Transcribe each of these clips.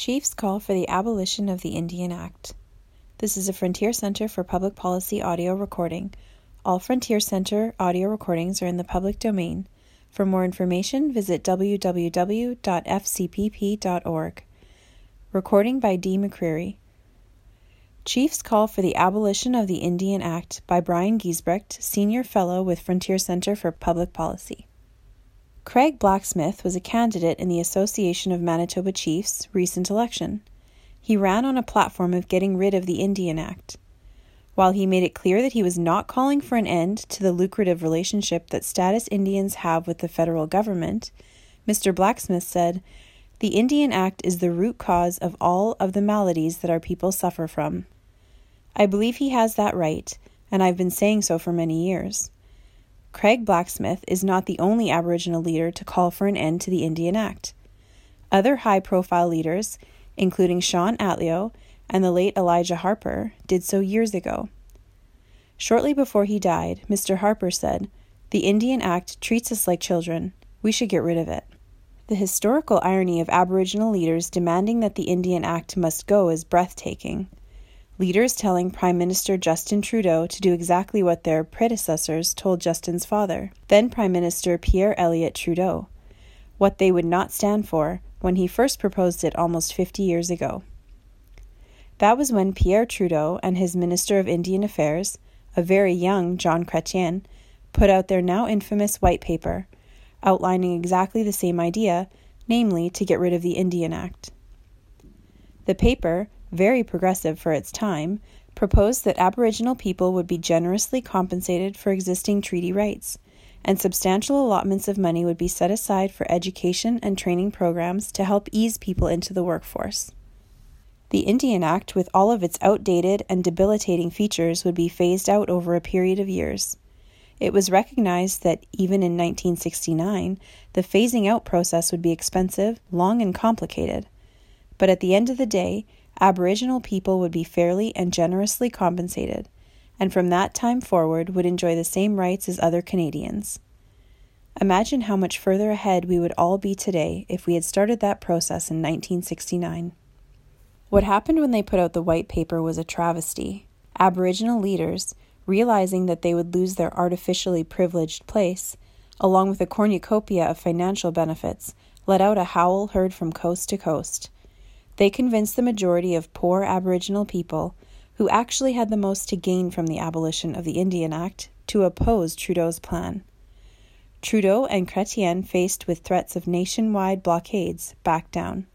Chiefs call for the abolition of the Indian Act. This is a Frontier Center for Public Policy audio recording. All Frontier Center audio recordings are in the public domain. For more information, visit www.fcpp.org. Recording by D. McCreary. Chiefs Call for the Abolition of the Indian Act by Brian Giesbrecht, Senior Fellow with Frontier Center for Public Policy. Craig Blacksmith was a candidate in the Association of Manitoba Chiefs recent election. He ran on a platform of getting rid of the Indian Act. While he made it clear that he was not calling for an end to the lucrative relationship that status Indians have with the federal government, Mr. Blacksmith said, The Indian Act is the root cause of all of the maladies that our people suffer from. I believe he has that right, and I've been saying so for many years. Craig Blacksmith is not the only Aboriginal leader to call for an end to the Indian Act. Other high profile leaders, including Shawn Atleo and the late Elijah Harper, did so years ago. Shortly before he died, Mr. Harper said, The Indian Act treats us like children. We should get rid of it. The historical irony of Aboriginal leaders demanding that the Indian Act must go is breathtaking leaders telling Prime Minister Justin Trudeau to do exactly what their predecessors told Justin's father, then Prime Minister Pierre Elliott Trudeau, what they would not stand for when he first proposed it almost 50 years ago. That was when Pierre Trudeau and his Minister of Indian Affairs, a very young Jean Chrétien, put out their now infamous white paper, outlining exactly the same idea, namely to get rid of the Indian Act. The paper, very progressive for its time, proposed that Aboriginal people would be generously compensated for existing treaty rights, and substantial allotments of money would be set aside for education and training programs to help ease people into the workforce. The Indian Act, with all of its outdated and debilitating features, would be phased out over a period of years. It was recognized that even in 1969, the phasing out process would be expensive, long, and complicated. But at the end of the day, Aboriginal people would be fairly and generously compensated, and from that time forward would enjoy the same rights as other Canadians. Imagine how much further ahead we would all be today if we had started that process in 1969. What happened when they put out the white paper was a travesty. Aboriginal leaders, realizing that they would lose their artificially privileged place, along with a cornucopia of financial benefits, let out a howl heard from coast to coast. They convinced the majority of poor Aboriginal people, who actually had the most to gain from the abolition of the Indian Act, to oppose Trudeau's plan. Trudeau and Chrétien, faced with threats of nationwide blockades, backed down.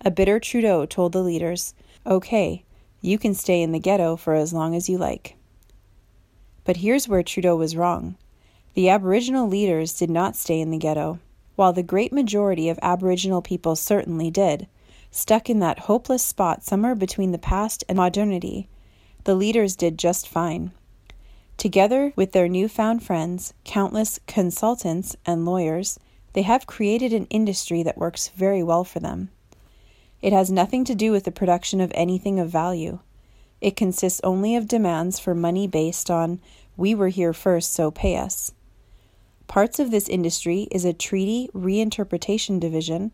A bitter Trudeau told the leaders, Okay, you can stay in the ghetto for as long as you like. But here's where Trudeau was wrong. The Aboriginal leaders did not stay in the ghetto, while the great majority of Aboriginal people certainly did stuck in that hopeless spot somewhere between the past and modernity, the leaders did just fine. Together with their newfound friends, countless consultants and lawyers, they have created an industry that works very well for them. It has nothing to do with the production of anything of value. It consists only of demands for money based on, we were here first, so pay us. Parts of this industry is a treaty reinterpretation division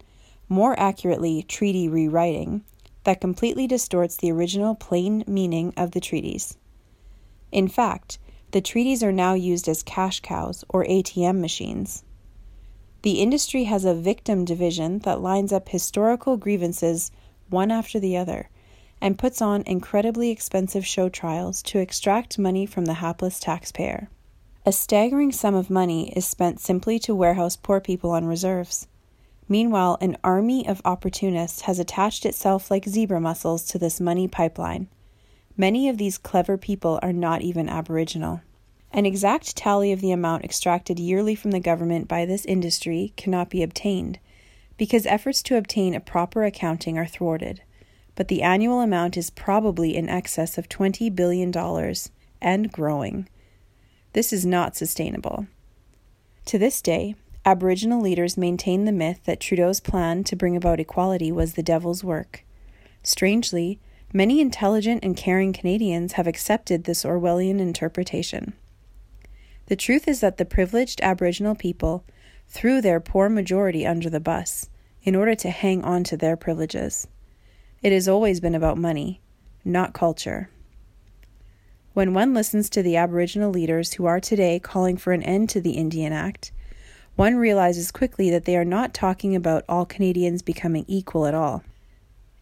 more accurately, treaty rewriting, that completely distorts the original plain meaning of the treaties. In fact, the treaties are now used as cash cows or ATM machines. The industry has a victim division that lines up historical grievances one after the other and puts on incredibly expensive show trials to extract money from the hapless taxpayer. A staggering sum of money is spent simply to warehouse poor people on reserves. Meanwhile, an army of opportunists has attached itself like zebra mussels to this money pipeline. Many of these clever people are not even Aboriginal. An exact tally of the amount extracted yearly from the government by this industry cannot be obtained, because efforts to obtain a proper accounting are thwarted. But the annual amount is probably in excess of $20 billion and growing. This is not sustainable. To this day, Aboriginal leaders maintain the myth that Trudeau's plan to bring about equality was the devil's work. Strangely, many intelligent and caring Canadians have accepted this Orwellian interpretation. The truth is that the privileged Aboriginal people threw their poor majority under the bus in order to hang on to their privileges. It has always been about money, not culture. When one listens to the Aboriginal leaders who are today calling for an end to the Indian Act, one realizes quickly that they are not talking about all Canadians becoming equal at all.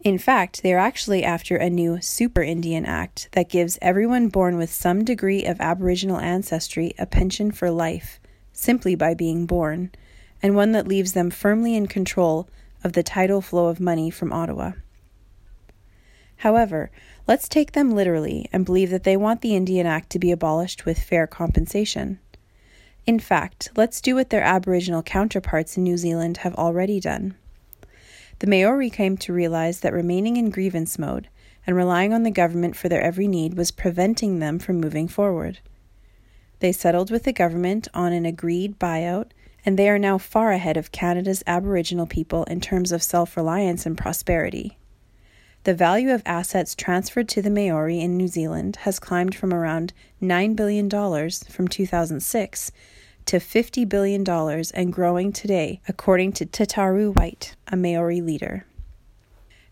In fact, they are actually after a new Super Indian Act that gives everyone born with some degree of Aboriginal ancestry a pension for life, simply by being born, and one that leaves them firmly in control of the tidal flow of money from Ottawa. However, let's take them literally and believe that they want the Indian Act to be abolished with fair compensation. In fact, let's do what their Aboriginal counterparts in New Zealand have already done. The Maori came to realize that remaining in grievance mode and relying on the government for their every need was preventing them from moving forward. They settled with the government on an agreed buyout, and they are now far ahead of Canada's Aboriginal people in terms of self reliance and prosperity. The value of assets transferred to the Maori in New Zealand has climbed from around $9 billion from 2006 to $50 billion and growing today, according to Tataru White, a Maori leader.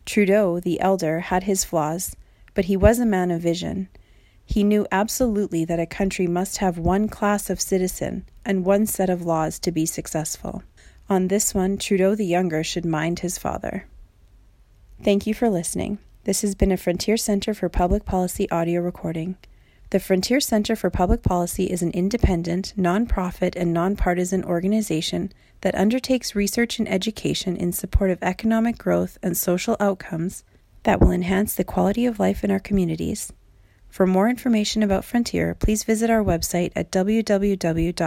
Trudeau, the elder, had his flaws, but he was a man of vision. He knew absolutely that a country must have one class of citizen and one set of laws to be successful. On this one, Trudeau the Younger should mind his father. Thank you for listening. This has been a Frontier Center for Public Policy audio recording. The Frontier Center for Public Policy is an independent, nonprofit, and nonpartisan organization that undertakes research and education in support of economic growth and social outcomes that will enhance the quality of life in our communities. For more information about Frontier, please visit our website at www.fcpp.org.